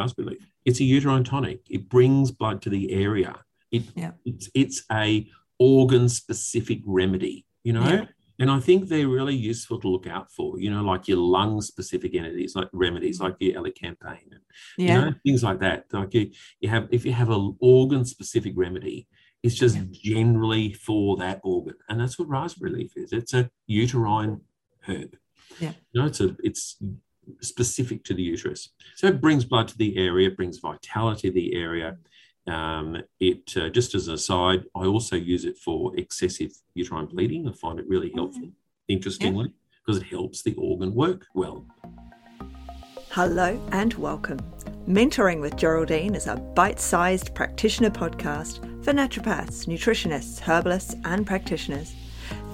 raspberry leaf. It's a uterine tonic. It brings blood to the area. It, Yeah. it's, it's a organ specific remedy, you know? Yeah. And I think they're really useful to look out for, you know, like your lung specific entities, like remedies, like your elecampane and you Yeah. know, things like that. Like you, you have, if you have an organ specific remedy, it's just Yeah. generally for that organ, and that's what raspberry leaf is. It's a uterine herb. Yeah. you know, it's a it's specific to the uterus, so it brings blood to the area, it brings vitality to the area. Um, it uh, just as an aside, I also use it for excessive uterine bleeding. I find it really helpful, interestingly, because it helps the organ work well. Hello and welcome. Mentoring with Geraldine is a bite sized practitioner podcast for naturopaths, nutritionists, herbalists, and practitioners.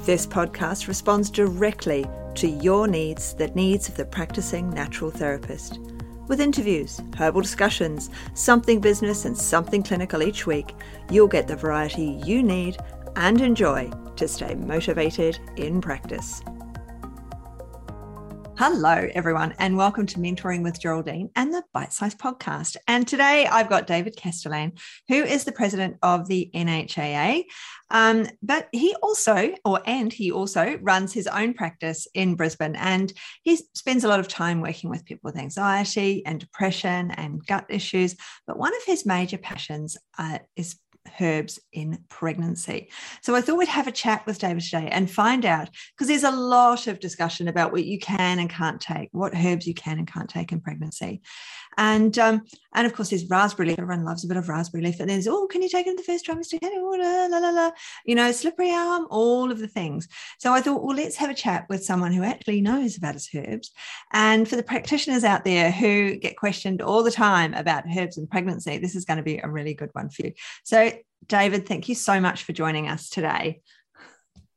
This podcast responds directly to your needs, the needs of the practicing natural therapist. With interviews, herbal discussions, something business, and something clinical each week, you'll get the variety you need and enjoy to stay motivated in practice. Hello, everyone, and welcome to Mentoring with Geraldine and the Bite Size Podcast. And today I've got David Casteleijn, who is the president of the NHAA. Um, but he also, or and he also runs his own practice in Brisbane, and he spends a lot of time working with people with anxiety and depression and gut issues. But one of his major passions uh, is herbs in pregnancy. So I thought we'd have a chat with David today and find out because there's a lot of discussion about what you can and can't take, what herbs you can and can't take in pregnancy. And um, and of course there's raspberry leaf. Everyone loves a bit of raspberry leaf. And there's, oh, can you take it in the first trimester? Can you? La, la, la, la. You know, slippery elm, all of the things. So I thought, well, let's have a chat with someone who actually knows about his herbs. And for the practitioners out there who get questioned all the time about herbs and pregnancy, this is going to be a really good one for you. So David, thank you so much for joining us today.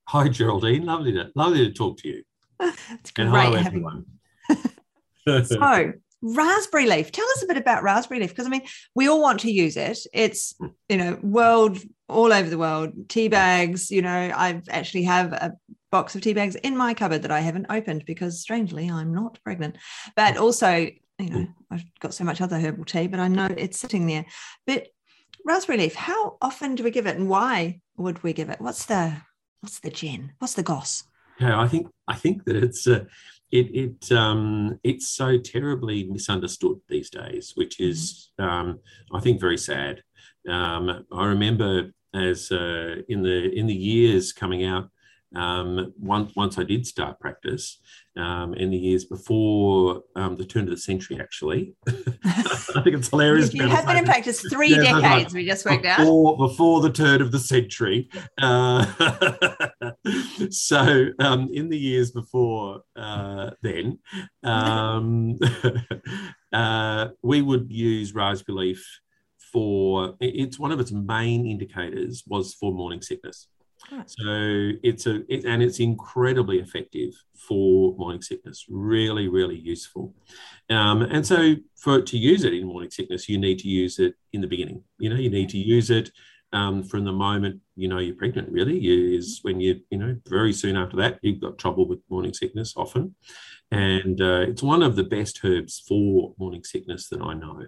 Hi, Geraldine. Lovely to lovely to talk to you. It's And great hello, having everyone. So, raspberry leaf. Tell us a bit about raspberry leaf because I mean, we all want to use it. It's you know, world all over the world. Tea bags. You know, i've actually have a box of tea bags in my cupboard that I haven't opened because, strangely, I'm not pregnant. But also, you know, I've got so much other herbal tea, but I know it's sitting there. But raspberry leaf. How often do we give it, and why would we give it? What's the what's the gin? What's the goss? Yeah, I think I think that it's uh, it it um, it's so terribly misunderstood these days, which is um, I think very sad. Um, I remember as uh, in the in the years coming out. Um, once once I did start practice um, in the years before um, the turn of the century, actually, I think it's hilarious. you to be able to have been in practice three Yeah, decades. We just worked out. before, before the turn of the century. Uh, so, um, in the years before uh, then, um, uh, we would use raspberry leaf for it's one of its main indicators was for morning sickness. Right. So it's a it, and it's incredibly effective for morning sickness. Really, really useful. Um, and so for to use it in morning sickness, you need to use it in the beginning. You know, you need to use it um, from the moment you know you're pregnant. Really, you, is when you you know very soon after that you've got trouble with morning sickness often, and uh, it's one of the best herbs for morning sickness that I know.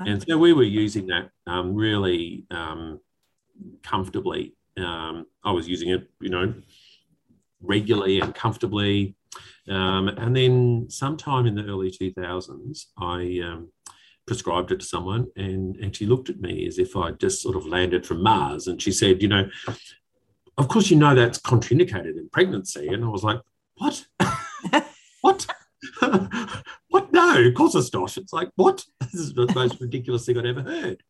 And so we were using that um, really um, comfortably. Um, I was using it, you know, regularly and comfortably. Um, and then sometime in the early 2000s, I um, prescribed it to someone and, and she looked at me as if I'd just sort of landed from Mars. And she said, you know, of course, you know that's contraindicated in pregnancy. And I was like, what? what? what? No, of course it's not. It's like, what? This is the most ridiculous thing I'd ever heard.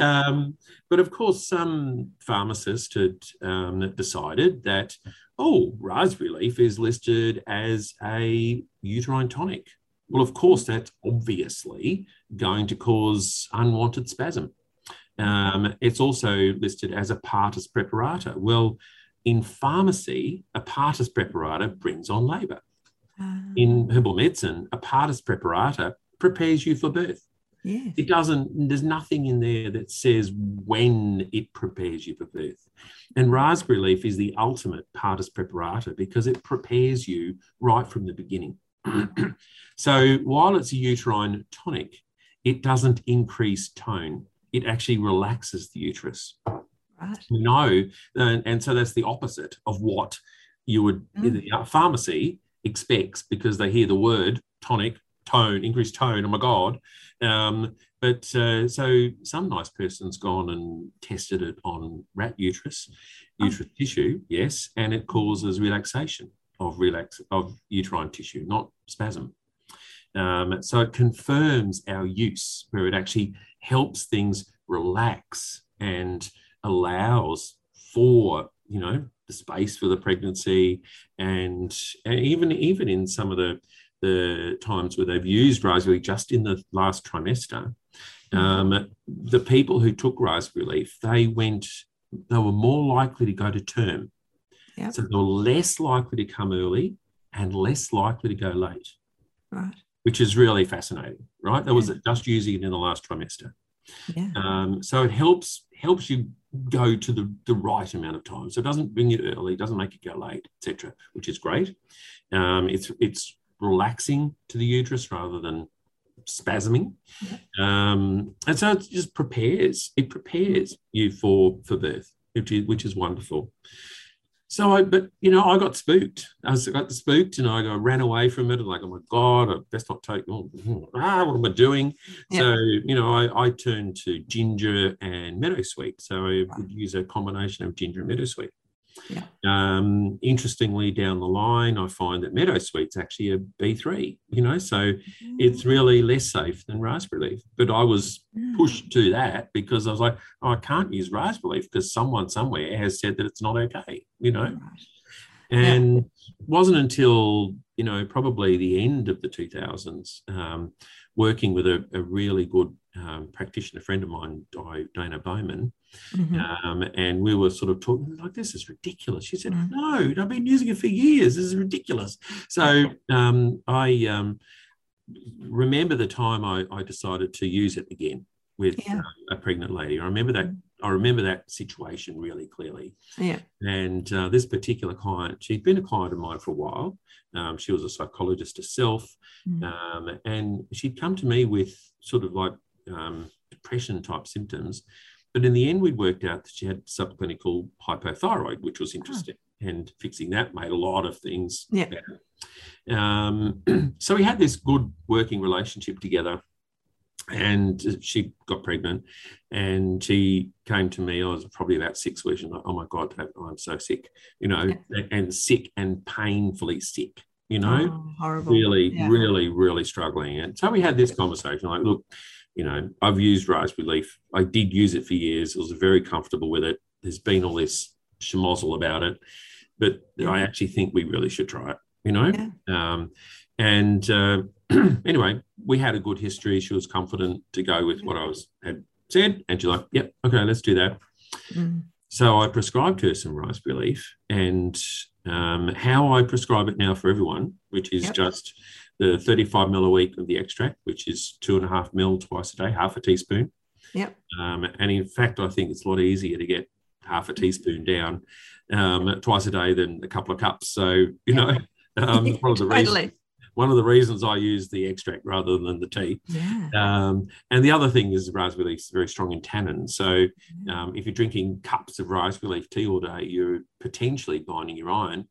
Um, but of course, some pharmacist had um, decided that, oh, raspberry leaf is listed as a uterine tonic. Well, of course, that's obviously going to cause unwanted spasm. Um, it's also listed as a partus preparator. Well, in pharmacy, a partus preparator brings on labour. Um, In herbal medicine, a partus preparator prepares you for birth. Yes. It doesn't, there's nothing in there that says when it prepares you for birth. And raspberry leaf is the ultimate partus preparator because it prepares you right from the beginning. so while it's a uterine tonic, it doesn't increase tone. It actually relaxes the uterus. Right. No, and, and so that's the opposite of what you would Mm. the pharmacy expects because they hear the word tonic, tone, increased tone. Oh my god! Um, but uh, so some nice person's gone and tested it on rat uterus, Oh. uterus tissue, yes, and it causes relaxation of relax of uterine tissue, not spasm. Um, so it confirms our use, where it actually helps things relax and allows for you know the space for the pregnancy, and, and even even in some of the the times where they've used raspberry just in the last trimester, um, the people who took raspberry leaf they went they were more likely to go to term, Yep. so they were less likely to come early and less likely to go late Right. which is really fascinating, right? That was just using it in the last trimester. Yeah. Um, so it helps helps you go to the, the right amount of time. So it doesn't bring you early, doesn't make you go late, etc., which is great. Um, it's it's relaxing to the uterus rather than spasming, um, and so it just prepares it prepares you for for birth, which is which is wonderful. So I, but you know, I got spooked. I got spooked, and I, I ran away from it. Like, oh my god, I best not take. Oh, ah, what am I doing? Yeah. So you know, I, I turned to ginger and meadowsweet. So I would use a combination of ginger and meadowsweet. Yeah. Um, interestingly, down the line, I find that meadowsweet's actually a B three. You know, so it's really less safe than raspberry leaf. But I was Mm. pushed to that because I was like, oh, I can't use raspberry leaf because someone somewhere has said that it's not okay, you know. Right. And it wasn't until, you know, probably the end of the 2000s, um, working with a, a really good um, practitioner friend of mine, Dana Bowman, Mhm. um, and we were sort of talking like, this is ridiculous. She said, Mm. no, I've been using it for years. This is ridiculous. So um, I um, remember the time I, I decided to use it again with Yeah. uh, a pregnant lady. I remember that. I remember that situation really clearly. Yeah. And uh, this particular client, she'd been a client of mine for a while. Um, she was a psychologist herself, Mm. um, and she'd come to me with sort of like um, depression type symptoms. But in the end, we'd worked out that she had subclinical hypothyroid, which was interesting. And fixing that made a lot of things Yeah. better. Um, so we had this good working relationship together. And she got pregnant and she came to me. I was probably about six weeks and like, oh my God, I'm so sick, you know, and sick and painfully sick, you know Oh, horrible. really, Yeah. really, really struggling. And so we had this conversation like, look, you know, I've used raspberry leaf. I did use it for years. I was very comfortable with it. There's been all this schmozzle about it, but I actually think we really should try it, you know? Um, and uh, anyway, we had a good history. She was confident to go with what I was had said. And she's like, yep, okay, let's do that. Mm. So I prescribed her some raspberry leaf, and um, how I prescribe it now for everyone, which is Yep. just the 35 mil a week of the extract, which is two and a half mil twice a day, half a teaspoon. Yep. Um, and in fact, I think it's a lot easier to get half a teaspoon down um, twice a day than a couple of cups. So you Yep. know, um, one of the reasons totally. One of the reasons I use the extract rather than the tea. Yeah. Um, and the other thing is raspberry leaf is very strong in tannin. So um, if you're drinking cups of raspberry leaf tea all day, you're potentially binding your iron,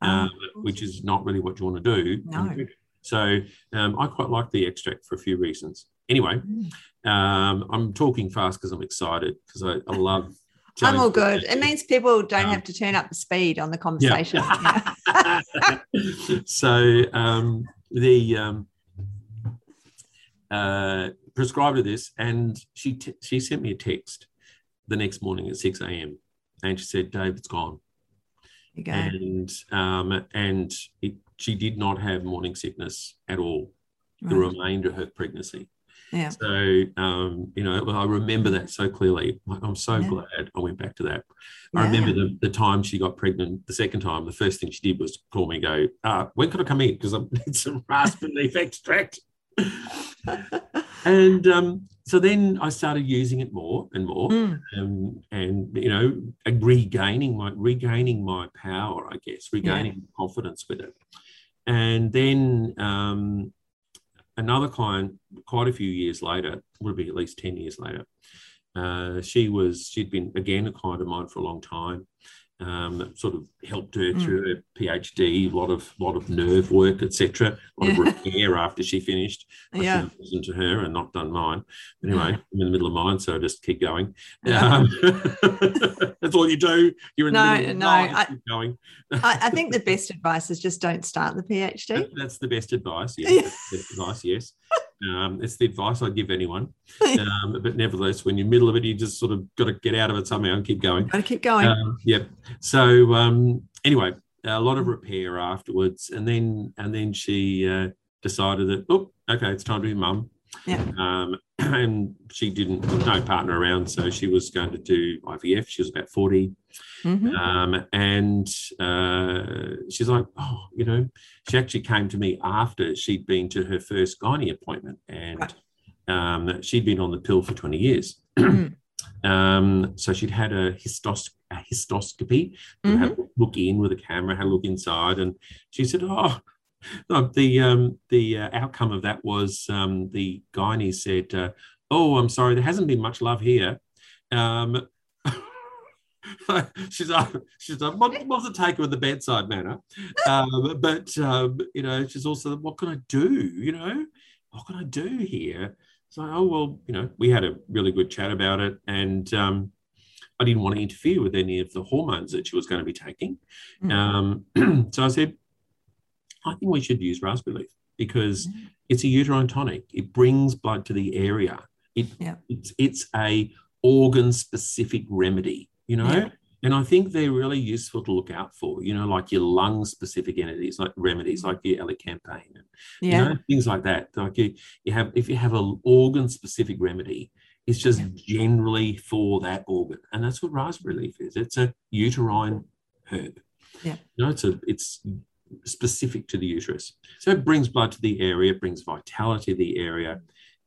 um, Oh, which is not really what you want to do. No. So um, I quite like the extract for a few reasons. Anyway, Mm. um, I'm talking fast because I'm excited because I, I love. I'm all good. It means people don't Um, have to turn up the speed on the conversation. Yeah. so um, the um, uh, prescribed her this, and she t- she sent me a text the next morning at six a.m. and she said, "Dave, it's gone." And um, and it, she did not have morning sickness at all the remainder of her pregnancy. Yeah. So um, you know, I remember that so clearly. I'm so Yeah. glad I went back to that. Yeah. I remember the, the time she got pregnant the second time, the first thing she did was call me and go, uh, when could I come in? Because I need some raspberry leaf extract. and um, so then I started using it more and more. Mm. Um, and you know, regaining my regaining my power, I guess, regaining confidence with it. And then um, another client, quite a few years later, would be at least 10 years later, uh, she was, she'd been again a client of mine for a long time um, sort of helped her mm. through her PhD, a lot of lot of nerve work, etc. A lot of repair after she finished. I yeah, listened to her and not done mine. Anyway, I'm in the middle of mine, so I just keep going. Um, that's all you do. You're in no, the middle of no. Mine, I, keep going. I, I, think the best advice is just don't start the PhD. That, that's the best advice. Yes, best advice. Yes. Um, it's the advice I'd give anyone. Um, but nevertheless, when you're middle of it, you just sort of got to get out of it somehow and keep going. Got to keep going. Um, yep. So um, anyway, a lot of repair afterwards, and then and then she uh, decided that oh, okay, it's time to be mum. Yeah. Um, and she didn't no partner around, so she was going to do IVF. She was about 40 mm-hmm. um, and uh, she's like, oh, you know, she actually came to me after she'd been to her first gynae appointment, and um, she'd been on the pill for 20 years. Mm-hmm. um, so she'd had a, hystos- a histoscopy, mm-hmm. had a look in with a camera, had a look inside, and she said, oh no, the um, the uh, outcome of that was um, the gynae said, uh, "Oh, I'm sorry, there hasn't been much love here." Um, she's like, she's like, what, what's the take with the bedside manner? Um, but um, you know, she's also, what can I do? You know, what can I do here? So, oh well, you know, we had a really good chat about it, and um, I didn't want to interfere with any of the hormones that she was going to be taking. Mm. so I said, I think we should use raspberry leaf because mm. it's a uterine tonic. It brings blood to the area. It, yeah. it's, it's a organ specific remedy, you know? Yeah. And I think they're really useful to look out for, you know, like your lung specific entities, like remedies, like your elecampane, and, yeah. you know, things like that. Like you, you have, if you have an organ specific remedy, it's just yeah. generally for that organ. And that's what raspberry leaf is. It's a uterine herb. Yeah. You know, it's a, it's specific to the uterus. So it brings blood to the area, brings vitality to the area.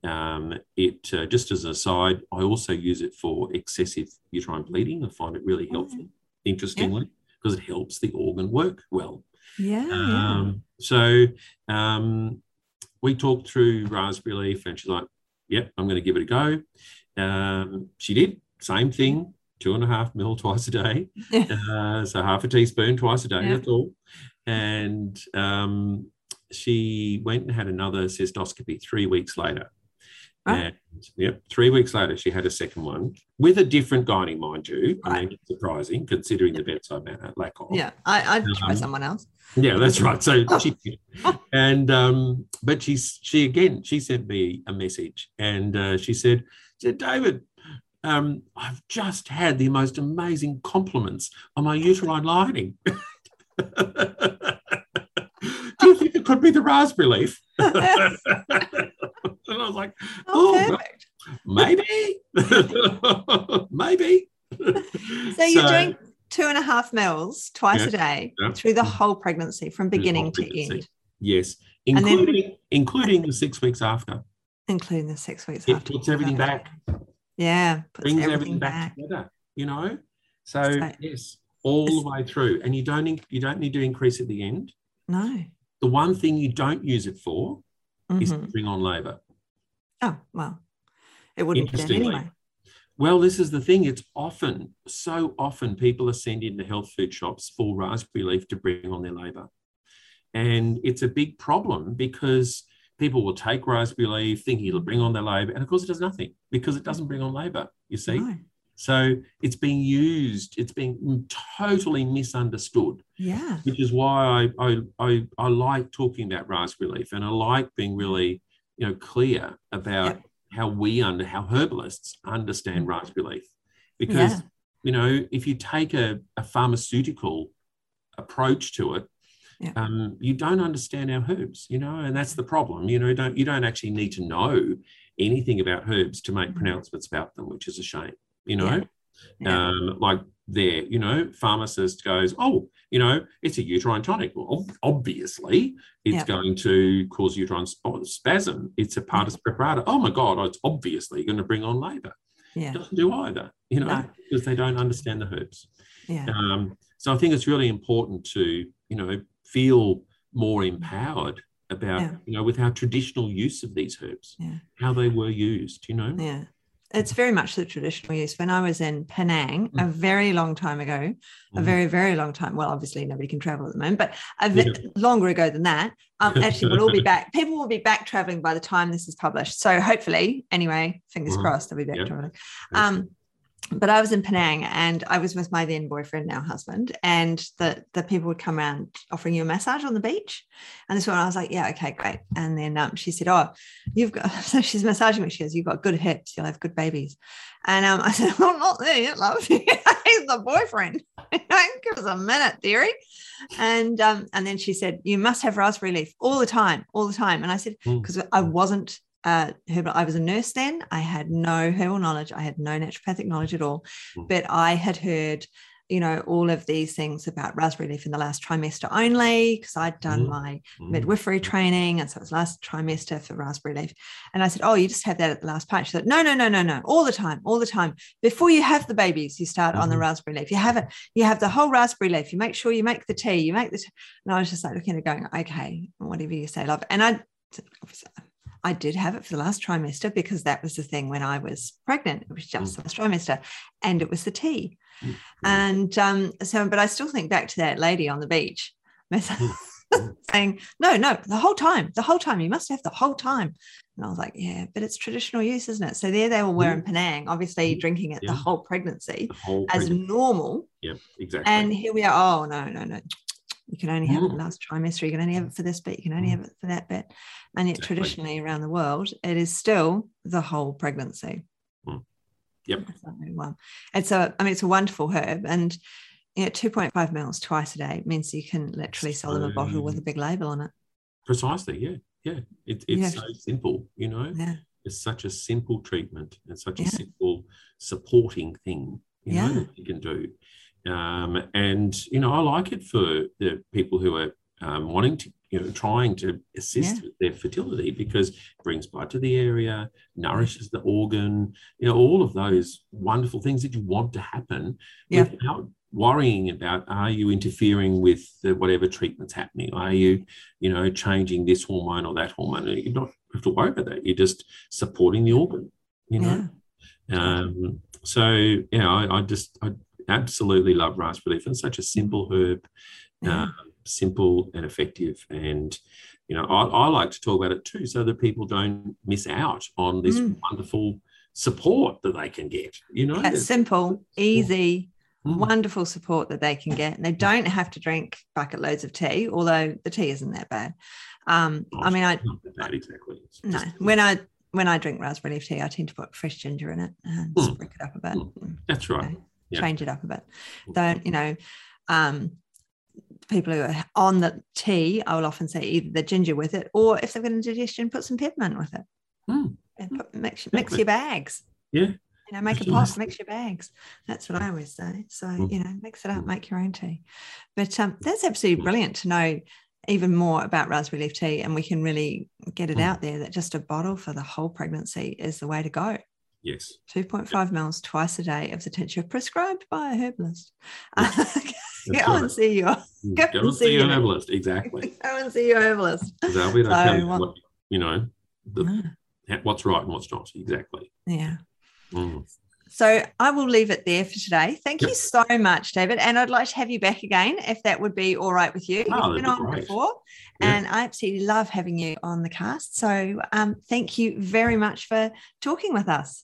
Um, it uh, just as an aside, I also use it for excessive uterine bleeding. I find it really helpful, interestingly, because yeah. it helps the organ work well. Yeah. Um, so um, we talked through raspberry leaf, and she's like, "Yep, I'm going to give it a go." Um, she did same thing, two and a half mil twice a day. uh, so half a teaspoon twice a day. Yeah. That's all and um, she went and had another cystoscopy three weeks later. Oh. And yep, three weeks later, she had a second one with a different gynae, mind you. Right. I mean, surprising considering the bedside manner lack of. Yeah, I, would try um, someone else. Yeah, that's right. So she, and um, but she's she again, she sent me a message and uh, she said, said David, um, I've just had the most amazing compliments on my uterine lining. Do you think it could be the raspberry leaf? and I was like, oh, oh maybe, maybe. So you're so, doing two and a half mils twice yeah, a day yeah. through the whole pregnancy from beginning to pregnancy. end. Yes, including then, including the six weeks after. Including the six weeks it after. puts everything back. Yeah, brings everything, everything back, back, together. You know, so, so yes, all the way through, and you don't you don't need to increase at the end. No. The one thing you don't use it for mm-hmm. is to bring on labour. Oh well, it wouldn't be anyway. Well, this is the thing. It's often, so often, people are sent into health food shops for raspberry leaf to bring on their labour. And it's a big problem because people will take raspberry leaf thinking it'll bring on their labour. And of course, it does nothing because it doesn't bring on labour, you see. No. So it's being used, it's being totally misunderstood. Yeah. Which is why I, I, I, I like talking about raspberry leaf and I like being really, you know, clear about yep. how we under how herbalists understand raspberry leaf. Because, yeah. you know, if you take a, a pharmaceutical approach to it, yeah. um, you don't understand our herbs, you know, and that's the problem. You know, don't you don't actually need to know anything about herbs to make mm-hmm. pronouncements about them, which is a shame you know. Yeah. Um, like there, you know, pharmacist goes, oh, you know, it's a uterine tonic. Well, obviously, it's yeah. going to cause uterine spasm. It's a partus preparator. Oh my God, it's obviously going to bring on labour. Yeah. It doesn't do either, you know, no. because they don't understand the herbs. Yeah. Um, so I think it's really important to, you know, feel more empowered about Yeah. you know with our traditional use of these herbs, Yeah. how they were used. You know, Yeah. It's very much the traditional use. When I was in Penang a very long time ago, a Mhm. very, very long time. Well, obviously nobody can travel at the moment, but a bit Yeah. longer ago than that. Um, actually, we'll all be back. People will be back traveling by the time this is published. So hopefully, anyway, fingers Mhm. crossed, they'll be back Yeah. traveling. Um, but I was in Penang and I was with my then boyfriend, now husband, and the the people would come around offering you a massage on the beach. And this one, I was like, yeah, okay, great. And then um, she said, oh, you've got. So she's massaging me. She goes, you've got good hips. You'll have good babies. And um, I said, well, not there yet, love. He's the boyfriend. Give us a minute, dearie. And um, and then she said, you must have raspberry leaf all the time, all the time. And I said, Mm. because I wasn't uh, herbal. I was a nurse then. I had no herbal knowledge. I had no naturopathic knowledge at all. Mm. But I had heard, you know, all of these things about raspberry leaf in the last trimester only because I'd done Mm. my Mm. midwifery training, and so it was last trimester for raspberry leaf. And I said, "Oh, you just have that at the last part." She said, "No, no, no, no, no, all the time, all the time. Before you have the babies, you start on the Mhm. raspberry leaf. You have it. You have the whole raspberry leaf. You make sure you make the tea. You make the." T-. And I was just like looking at it, going, "Okay, whatever you say, love." And I, I did have it for the last trimester because that was the thing when I was pregnant. It was just the last trimester, and it was the tea. Mm. And um, so, but I still think back to that lady on the beach Mm. saying, No, no, the whole time, the whole time, you must have the whole time. And I was like, Yeah, but it's traditional use, isn't it? So there they were in Penang, obviously Mm. drinking it the whole pregnancy The whole as pregnancy. normal. yeah, exactly. And here we are. Oh, no, no, no. You can only have it last trimester. You can only have it for this bit. You can only have it for that bit. And yet, Exactly. traditionally around the world, it is still the whole pregnancy. Mm. Yep. So, well, it's a, I mean, it's a wonderful herb, and you know, 2.5 mils twice a day means you can literally sell them a bottle with a big label on it. Precisely, yeah, yeah. It, it's Yeah. so simple, you know. Yeah. It's such a simple treatment and such a simple supporting thing, you know, Yeah. that you can do. Um, and you know, I like it for the people who are um, wanting to, you know, trying to assist Yeah. with their fertility because it brings blood to the area, nourishes the organ, you know, all of those wonderful things that you want to happen Yeah. without worrying about are you interfering with the, whatever treatment's happening? Are you, you know, changing this hormone or that hormone? You don't have to worry about that. You're just supporting the organ, you know. Yeah. Um, so yeah, I, I just I absolutely love raspberry leaf. It's such a simple herb, Yeah. um, simple and effective. And you know, I, I like to talk about it too, so that people don't miss out on this Mm. wonderful support that they can get. You know, That's simple, easy, Mm. wonderful support that they can get. And they don't have to drink bucket loads of tea, although the tea isn't that bad. Um, I mean, I Not exactly. It's no just- when I when I drink raspberry leaf tea, I tend to put fresh ginger in it and Mm. sprinkle it up a bit. Mm. Mm, that's right. Yeah. Change it up a bit. Don't you know? Um, people who are on the tea, I will often say either the ginger with it, or if they've got indigestion, put some peppermint with it. Mm. And put, mix, mix your bags. Yeah. You know, make a pot, mix your bags. That's what I always say. So, Mm. you know, mix it up, Mm. make your own tea. But um, that's absolutely brilliant to know even more about raspberry leaf tea. And we can really get it Mm. out there that just a bottle for the whole pregnancy is the way to go. Yes. 2.5 mils twice a day of the tincture prescribed by a herbalist. go That's and right. see your Mm. Go Go and and see your herbalist. Exactly. go and see your herbalist. Be able to So, tell you what, you know, the, Ah, what's right and what's not. Exactly. Yeah. Mm. So I will leave it there for today. Thank you so much, David. And I'd like to have you back again if that would be all right with you. Oh, You've been be on great. before, Yeah. and I absolutely love having you on the cast. So um, thank you very much for talking with us.